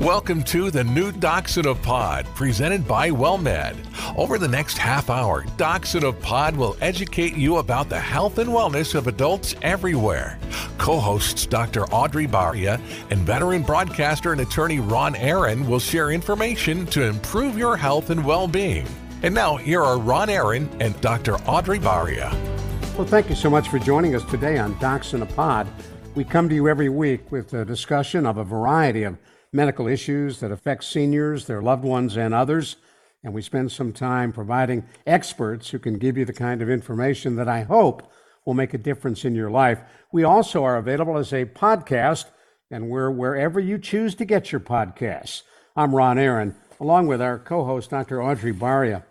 Welcome to the new Docs in a Pod, presented by WellMed. Over the next half hour, Docs in a Pod will educate you about the health and wellness of adults everywhere. Co-hosts Dr. Audrey Baria and veteran broadcaster and attorney Ron Aaron will share information to improve your health and well-being. And now, here are Ron Aaron and Dr. Audrey Baria. Well, thank you so much for joining us today on Docs in a Pod. We come to you every week with a discussion of a variety of medical issues that affect seniors, their loved ones, and others. And we spend some time providing experts who can give you the kind of information that I hope will make a difference in your life. We also are available as a podcast, and we're wherever you choose to get your podcasts. I'm Ron Aaron, along with our co host, Dr. Audrey Baria.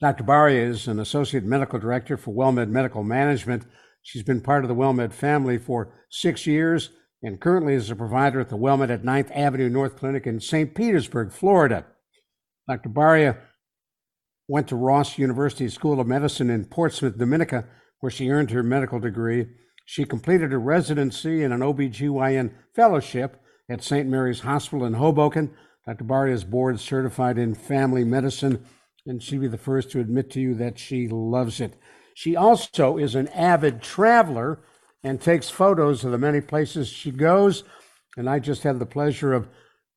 Dr. Baria is an associate medical director for WellMed Medical Management. She's been part of the WellMed family for six years and currently is a provider at the WellMed at 9th Avenue North Clinic in St. Petersburg, Florida. Dr. Baria went to Ross University School of Medicine in Portsmouth, Dominica, where she earned her medical degree. She completed a residency and an OBGYN fellowship at St. Mary's Hospital in Hoboken. Dr. Baria is board certified in family medicine, and she'll be the first to admit to you that she loves it. She also is an avid traveler and takes photos of the many places she goes. And I just had the pleasure of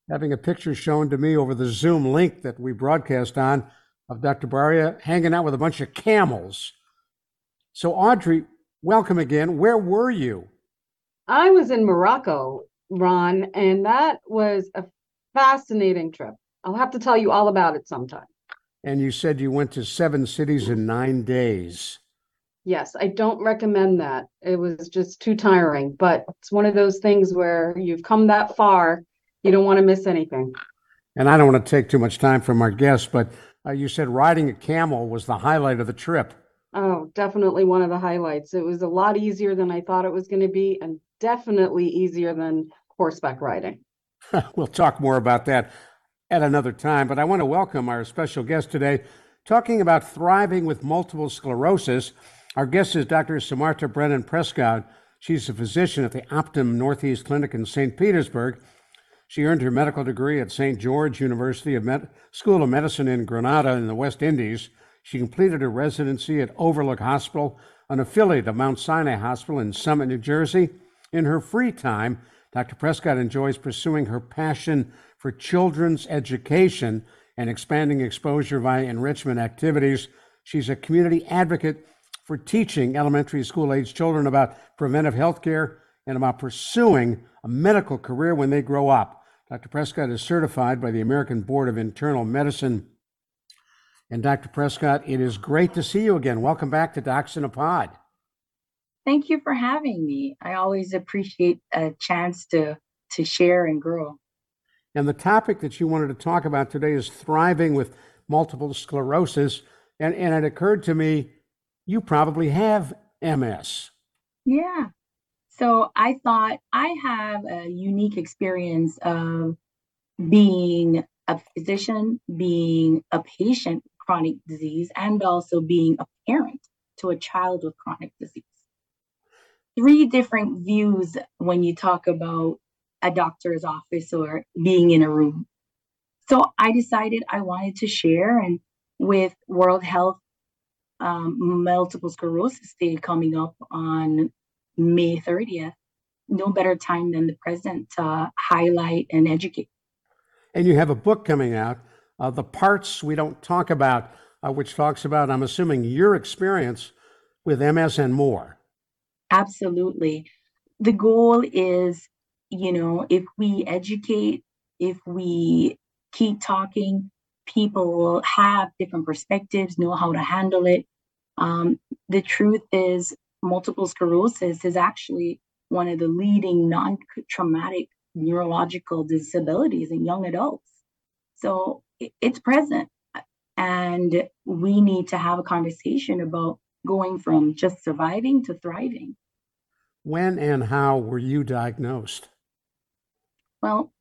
having a picture shown to me over the Zoom link that we broadcast on of Dr. Baria hanging out with a bunch of camels. So, Audrey, welcome again. Where were you? I was in Morocco, Ron, and that was a fascinating trip. I'll have to tell you all about it sometime. And you said you went to seven cities in nine days. Yes, I don't recommend that. It was just too tiring, but it's one of those things where you've come that far, you don't want to miss anything. And I don't want to take too much time from our guests, but uh, you said riding a camel was the highlight of the trip. Oh, definitely one of the highlights. It was a lot easier than I thought it was going to be, and definitely easier than horseback riding. we'll talk more about that at another time, but I want to welcome our special guest today talking about thriving with multiple sclerosis. Our guest is Dr. Simarta Brennan Prescod. She's a physician at the Optum Northeast Clinic in St. Petersburg. She earned her medical degree at St. George University of Med- School of Medicine in Grenada in the West Indies. She completed her residency at Overlook Hospital, an affiliate of Mount Sinai Hospital in Summit, New Jersey. In her free time, Dr. Prescod enjoys pursuing her passion for children's education and expanding exposure via enrichment activities. She's a community advocate for teaching elementary school age children about preventive health care and about pursuing a medical career when they grow up. Dr. Prescod is certified by the American Board of Internal Medicine. And Dr. Prescod, it is great to see you again. Welcome back to Docs in a Pod. Thank you for having me. I always appreciate a chance to to share and grow. And the topic that you wanted to talk about today is thriving with multiple sclerosis. And, and it occurred to me you probably have MS. Yeah. So I thought I have a unique experience of being a physician, being a patient with chronic disease, and also being a parent to a child with chronic disease. Three different views when you talk about a doctor's office or being in a room. So I decided I wanted to share, and with World Health um, multiple sclerosis day coming up on May 30th, no better time than the present to highlight and educate. And you have a book coming out, uh, The Parts We Don't Talk About, uh, which talks about, I'm assuming, your experience with MS and more. Absolutely. The goal is, you know, if we educate, if we keep talking, people will have different perspectives, know how to handle it. Um, the truth is, multiple sclerosis is actually one of the leading non traumatic neurological disabilities in young adults. So it's present. And we need to have a conversation about going from just surviving to thriving. When and how were you diagnosed? Well,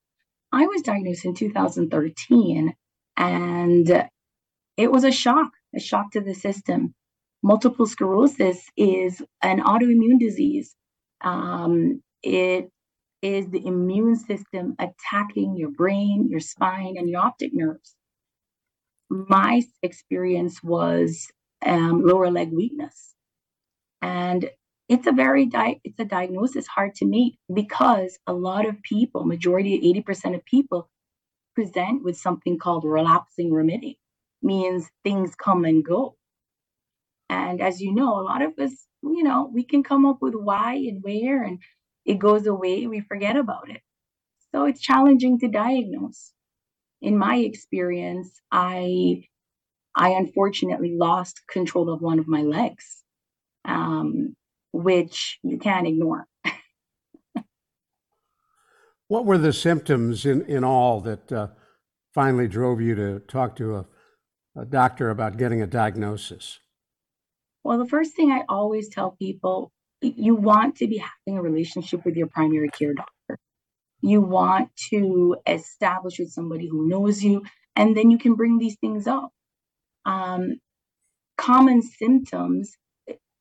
I was diagnosed in 2013 and it was a shock, a shock to the system. Multiple sclerosis is an autoimmune disease. Um, it is the immune system attacking your brain, your spine, and your optic nerves. My experience was um, lower leg weakness. And it's a very di- it's a diagnosis hard to meet because a lot of people, majority 80% of people present with something called relapsing remitting, means things come and go. And as you know, a lot of us, you know, we can come up with why and where and it goes away, we forget about it. So it's challenging to diagnose. In my experience, I I unfortunately lost control of one of my legs, um, which you can't ignore. what were the symptoms in, in all that uh, finally drove you to talk to a, a doctor about getting a diagnosis? Well, the first thing I always tell people you want to be having a relationship with your primary care doctor. You want to establish with somebody who knows you, and then you can bring these things up. Um, common symptoms,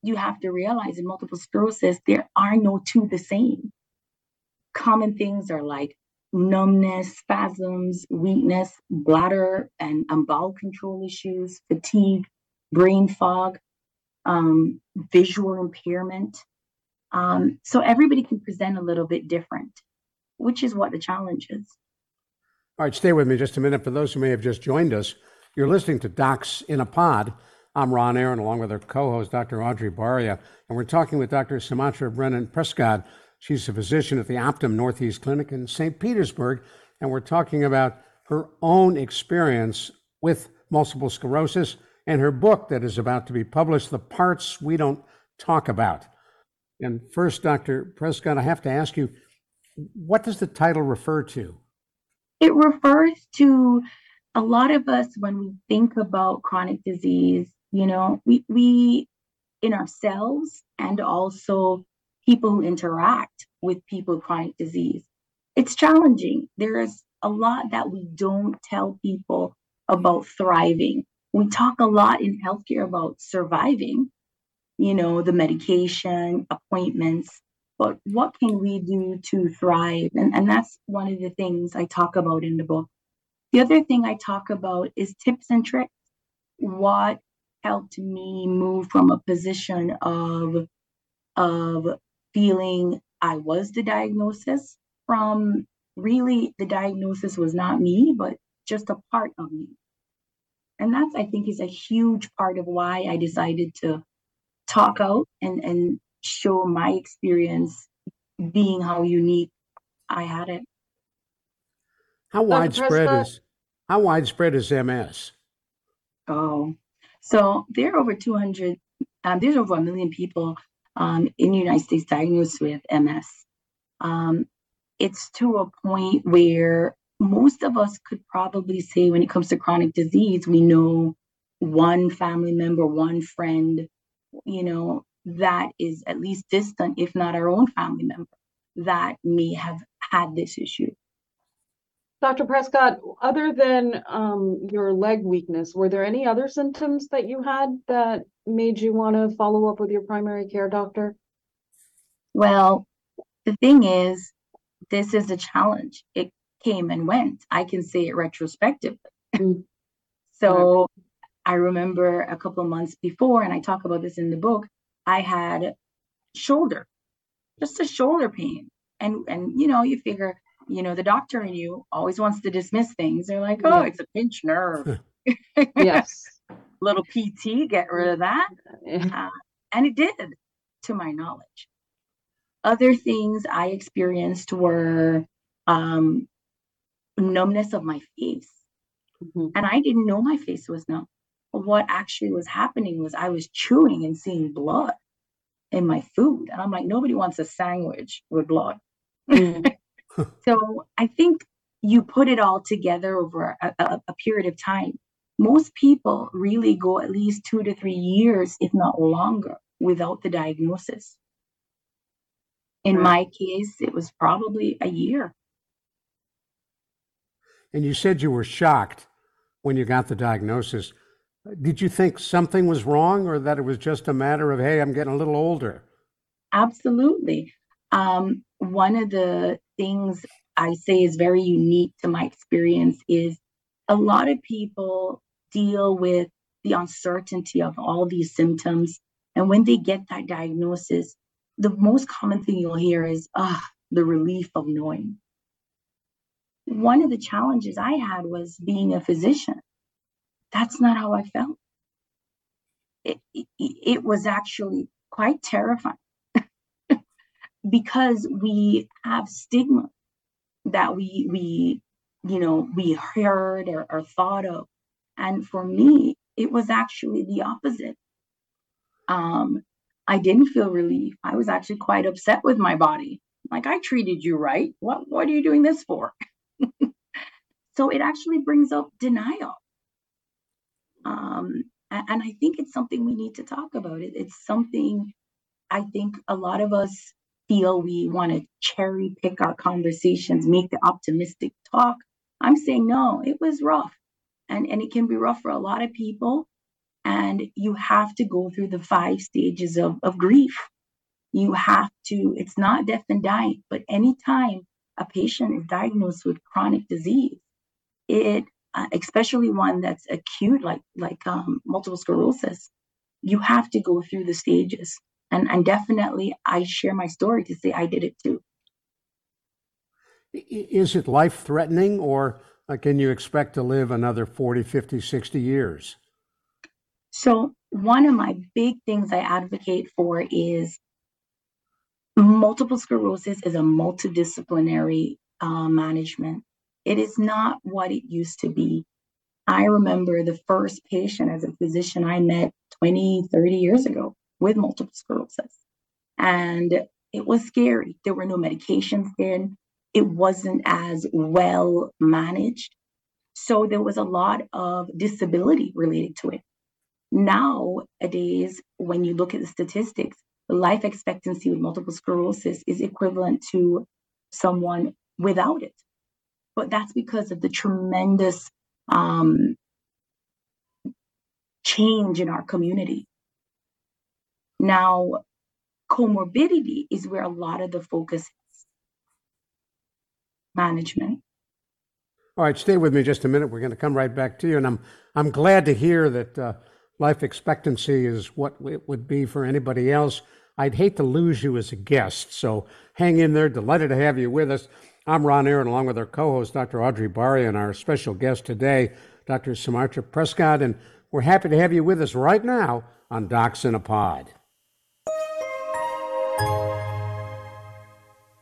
you have to realize in multiple sclerosis, there are no two the same. Common things are like numbness, spasms, weakness, bladder and um, bowel control issues, fatigue, brain fog, um, visual impairment. Um, so everybody can present a little bit different, which is what the challenge is. All right, stay with me just a minute. For those who may have just joined us, you're listening to Docs in a Pod. I'm Ron Aaron, along with our co host, Dr. Audrey Baria, and we're talking with Dr. Simarta Brennan Prescod. She's a physician at the Optum Northeast Clinic in St. Petersburg, and we're talking about her own experience with multiple sclerosis and her book that is about to be published, The Parts We Don't Talk About. And first, Dr. Prescod, I have to ask you, what does the title refer to? It refers to a lot of us when we think about chronic disease, you know, we, we in ourselves and also people who interact with people with chronic disease. It's challenging. There is a lot that we don't tell people about thriving we talk a lot in healthcare about surviving, you know, the medication, appointments, but what can we do to thrive? And, and that's one of the things I talk about in the book. The other thing I talk about is tips and tricks. What helped me move from a position of, of feeling I was the diagnosis from really the diagnosis was not me, but just a part of me. And that's, I think, is a huge part of why I decided to talk out and, and show my experience being how unique I had it. How widespread is how widespread is MS? Oh, so there are over 200, um, there's over a million people um, in the United States diagnosed with MS. Um, it's to a point where most of us could probably say when it comes to chronic disease, we know one family member, one friend, you know, that is at least distant, if not our own family member, that may have had this issue. Dr. Prescod, other than um, your leg weakness, were there any other symptoms that you had that made you want to follow up with your primary care doctor? Well, the thing is, this is a challenge. It came and went. I can say it retrospectively. Mm. so I remember a couple of months before, and I talk about this in the book, I had shoulder, just a shoulder pain. And and you know, you figure, you know, the doctor in you always wants to dismiss things. They're like, oh, yeah. it's a pinched nerve. yes. Little PT, get rid of that. Uh, and it did, to my knowledge. Other things I experienced were um, numbness of my face. Mm-hmm. And I didn't know my face was numb. What actually was happening was I was chewing and seeing blood in my food. And I'm like, nobody wants a sandwich with blood. Mm-hmm. so I think you put it all together over a, a, a period of time. Most people really go at least two to three years, if not longer, without the diagnosis. In my case, it was probably a year. And you said you were shocked when you got the diagnosis. Did you think something was wrong or that it was just a matter of, hey, I'm getting a little older? Absolutely. Um, one of the things I say is very unique to my experience is a lot of people deal with the uncertainty of all these symptoms. And when they get that diagnosis, the most common thing you'll hear is, ah, the relief of knowing. One of the challenges I had was being a physician. That's not how I felt. It, it, it was actually quite terrifying because we have stigma that we we you know we heard or, or thought of. And for me it was actually the opposite. Um i didn't feel relief. I was actually quite upset with my body. Like i treated you right. What what are you doing this for so it actually brings up denial um and, i think it's something we need to talk about it's something i think a lot of us feel we want to cherry pick our conversations, make the optimistic talk. I'm saying no, it was rough. And, and it can be rough for a lot of people. And you have to go through the five stages of, of grief. You have to, it's not death and dying, but anytime a patient is diagnosed with chronic disease, it, uh, especially one that's acute, like, like um, multiple sclerosis, you have to go through the stages. And and definitely i share my story to say i did it too. Is it life threatening or uh, can you expect to live another 40 50 60 years? So one of my big things i advocate for is multiple sclerosis is a multidisciplinary uh, management it is not what it used to be i remember the first patient as a physician i met 20 30 years ago with multiple sclerosis. And it was scary. There were no medications then. It wasn't as well managed. So there was a lot of disability related to it. Nowadays, when you look at the statistics, life expectancy with multiple sclerosis is equivalent to someone without it. But that's because of the tremendous um, change in our community. Now, comorbidity is where a lot of the focus is. Management. All right, stay with me just a minute. We're going to come right back to you, and I'm I'm glad to hear that uh, life expectancy is what it would be for anybody else. I'd hate to lose you as a guest, so hang in there. Delighted to have you with us. I'm Ron Aaron, along with our co-host Dr. Audrey Baria, and our special guest today, Dr. Simarta Prescod, and we're happy to have you with us right now on Docs in a Pod.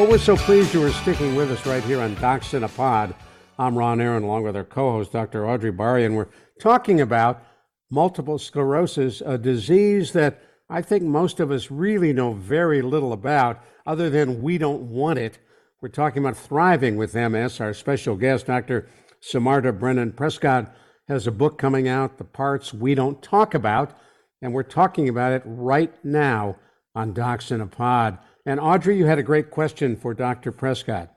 Well, we're so pleased you are sticking with us right here on Docs in a Pod. I'm Ron Aaron, along with our co host, Dr. Audrey Baria, and we're talking about multiple sclerosis, a disease that I think most of us really know very little about, other than we don't want it. We're talking about thriving with MS. Our special guest, Dr. Simarta Brennan Prescod, has a book coming out, The Parts We Don't Talk About, and we're talking about it right now on Docs in a Pod. And Audrey, you had a great question for Dr. Prescod.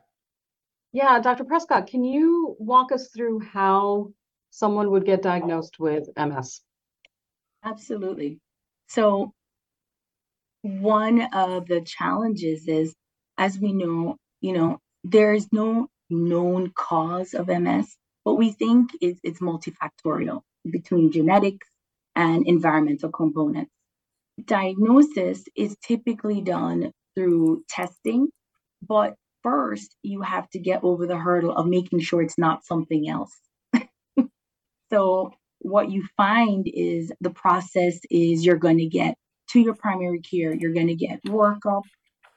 Yeah, Dr. Prescod, can you walk us through how someone would get diagnosed with MS? Absolutely. So, one of the challenges is, as we know, you know, there is no known cause of MS. What we think is it's multifactorial between genetics and environmental components. Diagnosis is typically done through testing, but first you have to get over the hurdle of making sure it's not something else. so what you find is the process is you're going to get to your primary care, you're going to get workup,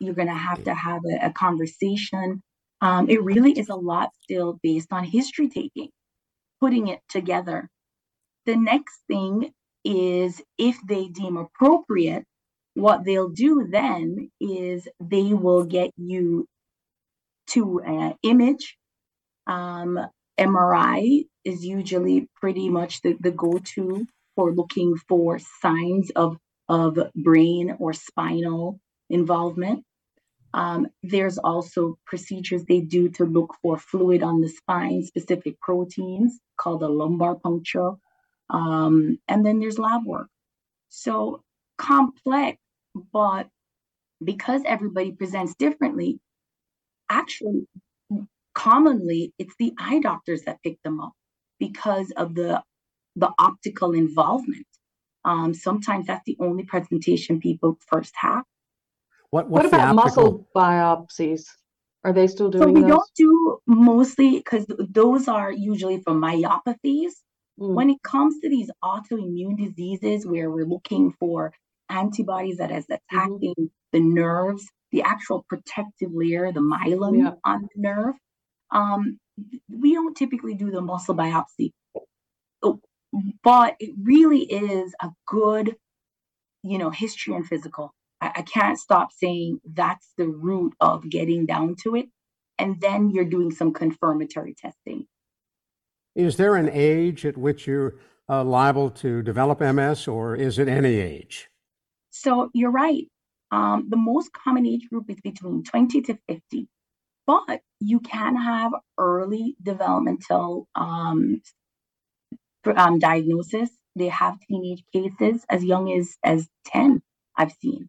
you're going to have to have a, a conversation. Um, it really is a lot still based on history taking. putting it together. The next thing is if they deem appropriate, what they'll do then is they will get you to an image. Um, MRI is usually pretty much the, the go-to for looking for signs of, of brain or spinal involvement. Um, there's also procedures they do to look for fluid on the spine, specific proteins called a lumbar puncture. Um, and then there's lab work. So complex, but because everybody presents differently, actually, commonly it's the eye doctors that pick them up because of the the optical involvement. Um, sometimes that's the only presentation people first have. What, What about optical? muscle biopsies? Are they still doing? So doing we those? don't do mostly because those are usually for myopathies. Mm. When it comes to these autoimmune diseases where we're looking for antibodies that is Mm-hmm. attacking the nerves, the actual protective layer, the myelin Yeah. on the nerve, um, we don't typically do the muscle biopsy. Oh, But it really is a good, you know, history and physical. I, I can't stop saying that's the root of getting down to it. And then you're doing some confirmatory testing. Is there an age at which you're uh, liable to develop MS, or is it any age? So you're right. Um, the most common age group is between 20 to 50, but you can have early developmental um, um, diagnosis. They have teenage cases as young as, as 10, I've seen.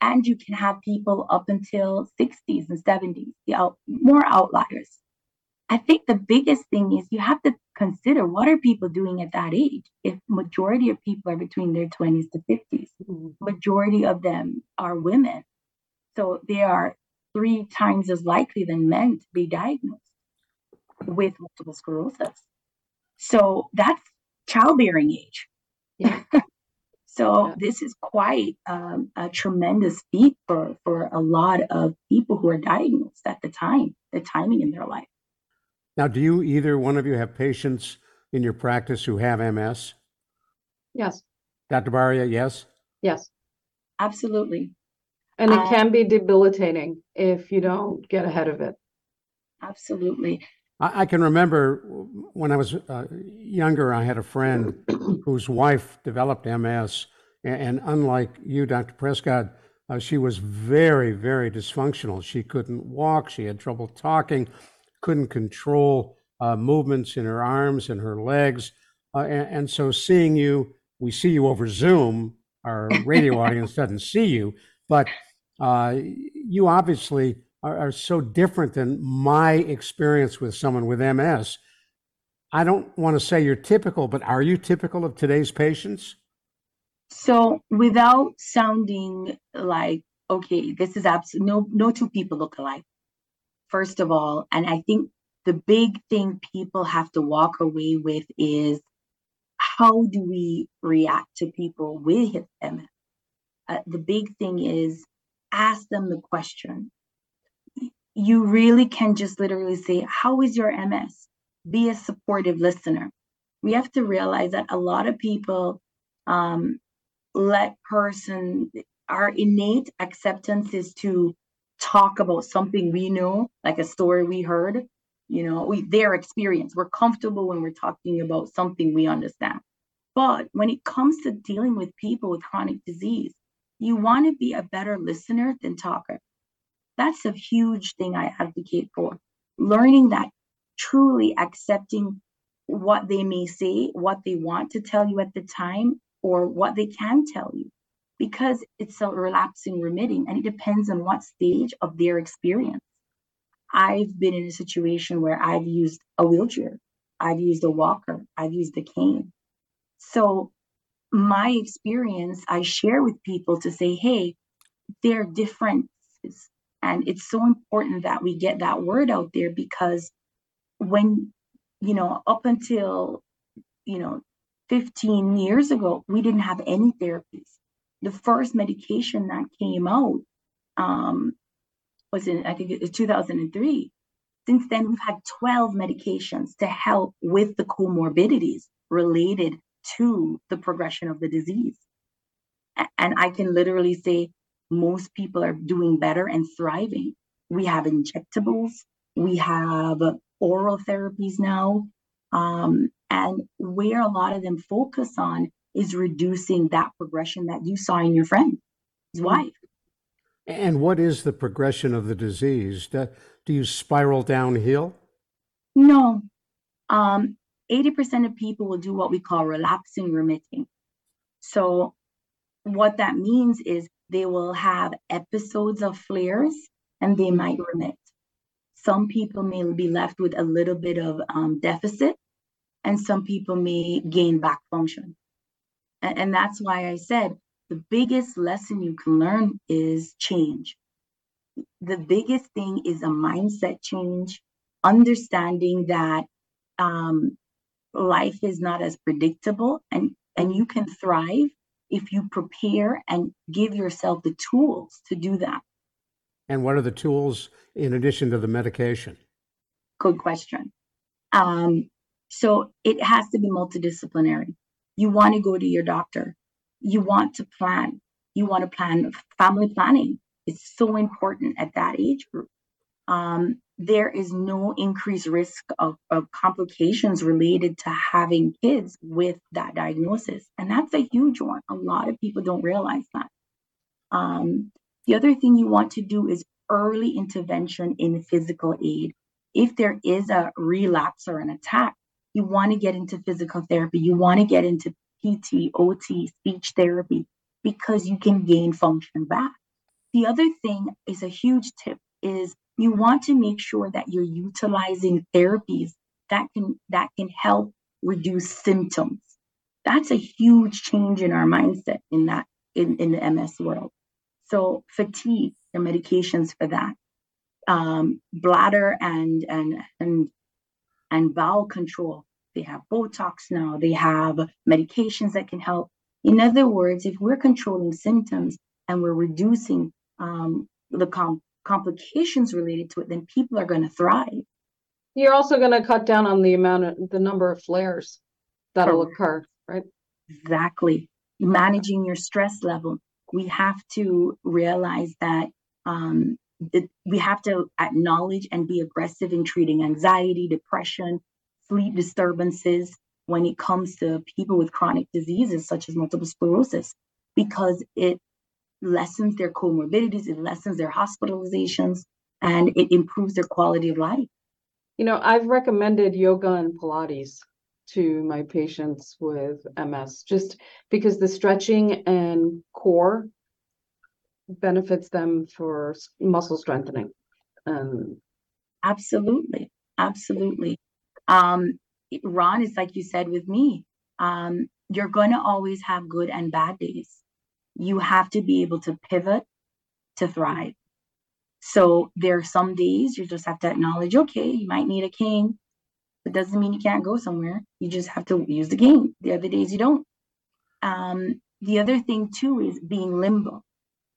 And you can have people up until 60s and 70s, the out, more outliers. I think the biggest thing is you have to consider what are people doing at that age? If majority of people are between their 20s to 50s, Mhm. Majority of them are women. So they are three times as likely than men to be diagnosed with multiple sclerosis. So that's childbearing age. Yeah. so Yeah. this is quite um, a tremendous feat for, for a lot of people who are diagnosed at the time, the timing in their life. Now, do you either one of you have patients in your practice who have MS? Yes, Dr. Baria, yes? Yes. Absolutely. And it Uh, can be debilitating if you don't get ahead of it. Absolutely. I, I can remember when I was uh, younger, I had a friend whose wife developed MS. And, and unlike you, Dr. Prescod, uh, she was very, very dysfunctional. She couldn't walk, she had trouble talking, couldn't control uh, movements in her arms and her legs. Uh, and, and so seeing you, we see you over Zoom. Our radio audience doesn't see you, but uh, you obviously are, are so different than my experience with someone with MS. I don't want to say you're typical, but are you typical of today's patients? So without sounding like, okay, this is absolutely no no two people look alike. First of all, and I think the big thing people have to walk away with is how do we react to people with MS? Uh, the big thing is ask them the question. You really can just literally say, How is your MS? Be a supportive listener. We have to realize that a lot of people um, let person our innate acceptance is to talk about something we know like a story we heard you know their experience. We're comfortable when we're talking about something we understand. But when it comes to dealing with people with chronic disease you want to be a better listener than talker. That's a huge thing i advocate for. Learning that truly accepting what they may say what they want to tell you at the time or what they can tell you. Because it's a relapsing remitting and it depends on what stage of their experience. I've been in a situation where I've used a wheelchair, I've used a walker, I've used a cane. So my experience I share with people to say, hey, there are differences. And it's so important that we get that word out there because when, you know, up until, you know, 15 years ago, we didn't have any therapies. The first medication that came out um, was in, I think it was 2003. Since then, we've had 12 medications to help with the comorbidities related to the progression of the disease. And I can literally say most people are doing better and thriving. We have injectables, we have oral therapies now. Um, and where a lot of them focus on is reducing that progression that you saw in your friend's mm-hmm. wife. And what is the progression of the disease? Do, do you spiral downhill? No. Um, 80% of people will do what we call relapsing remitting. So, what that means is they will have episodes of flares and they might remit. Some people may be left with a little bit of um, deficit, and some people may gain back function. And, and that's why I said the biggest lesson you can learn is change. The biggest thing is a mindset change, understanding that um, life is not as predictable and, and you can thrive if you prepare and give yourself the tools to do that. And what are the tools in addition to the medication? Good question. Um, so it has to be multidisciplinary. You want to go to your doctor. You want to plan. You want to plan family planning. It's so important at that age group. Um, there is no increased risk of, of complications related to having kids with that diagnosis. And that's a huge one. A lot of people don't realize that. Um, the other thing you want to do is early intervention in physical aid. If there is a relapse or an attack, you want to get into physical therapy, you want to get into PT, OT, speech therapy, because you can gain function back. The other thing is a huge tip is you want to make sure that you're utilizing therapies that can that can help reduce symptoms. That's a huge change in our mindset in that in, in the MS world. So fatigue, are medications for that. Um, bladder and and and and bowel control. They have Botox now. They have medications that can help. In other words, if we're controlling symptoms and we're reducing um, the com- complications related to it, then people are going to thrive. You're also going to cut down on the amount of the number of flares that'll Correct. occur, right? Exactly. Managing your stress level. We have to realize that um, we have to acknowledge and be aggressive in treating anxiety, depression, sleep disturbances when it comes to people with chronic diseases such as multiple sclerosis, because it lessens their comorbidities, it lessens their hospitalizations, and it improves their quality of life. You know, I've recommended yoga and Pilates to my patients with MS just because the stretching and core benefits them for muscle strengthening. Um, absolutely, absolutely. Um, Ron is like you said with me. Um, you're going to always have good and bad days. You have to be able to pivot to thrive. So there are some days you just have to acknowledge, okay, you might need a cane. It doesn't mean you can't go somewhere. You just have to use the cane. The other days you don't. Um, the other thing too is being limbo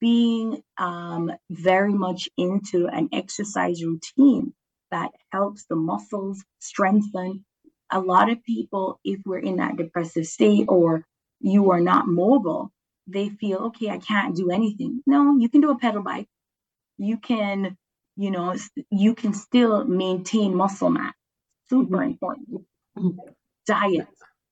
being um, very much into an exercise routine that helps the muscles strengthen. A lot of people, if we're in that depressive state or you are not mobile, they feel, okay, I can't do anything. No, you can do a pedal bike. You can, you know, you can still maintain muscle mass. Super mm-hmm. important. Diet,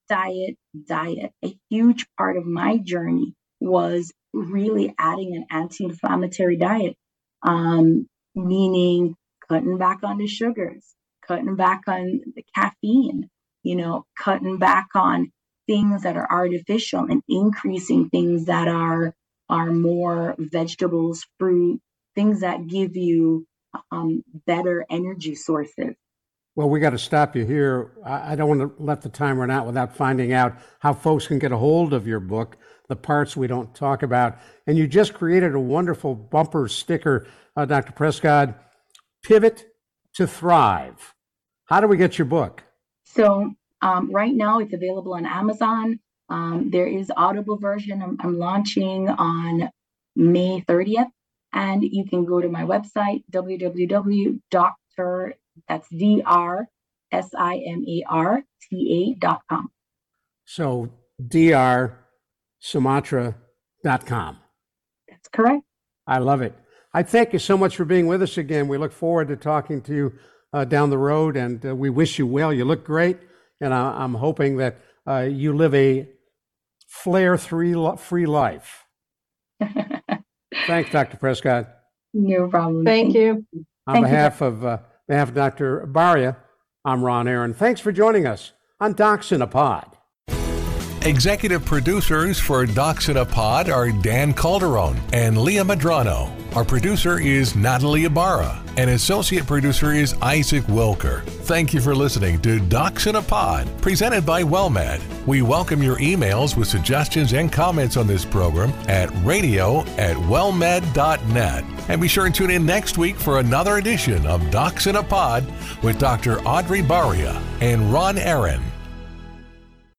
diet, diet. A huge part of my journey was really adding an anti-inflammatory diet, um, meaning cutting back on the sugars, cutting back on the caffeine, you know, cutting back on things that are artificial and increasing things that are are more vegetables, fruit, things that give you um, better energy sources. Well, we got to stop you here. I don't want to let the time run out without finding out how folks can get a hold of your book the parts we don't talk about. And you just created a wonderful bumper sticker, uh, Dr. Prescod Pivot to Thrive. How do we get your book? So, um, right now it's available on Amazon. Um, there is Audible version I'm, I'm launching on May 30th. And you can go to my website, www.dr That's D R S I M A R T A.com. So dr drsimarta.com. That's correct. I love it. I thank you so much for being with us again. We look forward to talking to you uh, down the road, and uh, we wish you well. You look great, and I, am hoping that uh, you live a flare free free life. Thanks, Dr. Prescod. No problem. Thank you. On Thank behalf you. of uh, behalf of Dr. Baria, I'm Ron Aaron. Thanks for joining us on Docs in a Pod. Executive producers for Docs in a Pod are Dan Calderon and Leah Madrano. Our producer is Natalie Ibarra, and associate producer is Isaac Wilker. Thank you for listening to Docs in a Pod, presented by WellMed. We welcome your emails with suggestions and comments on this program at radio at wellmed.net. And be sure to tune in next week for another edition of Docs in a Pod with Dr. Audrey Baria and Ron Aaron.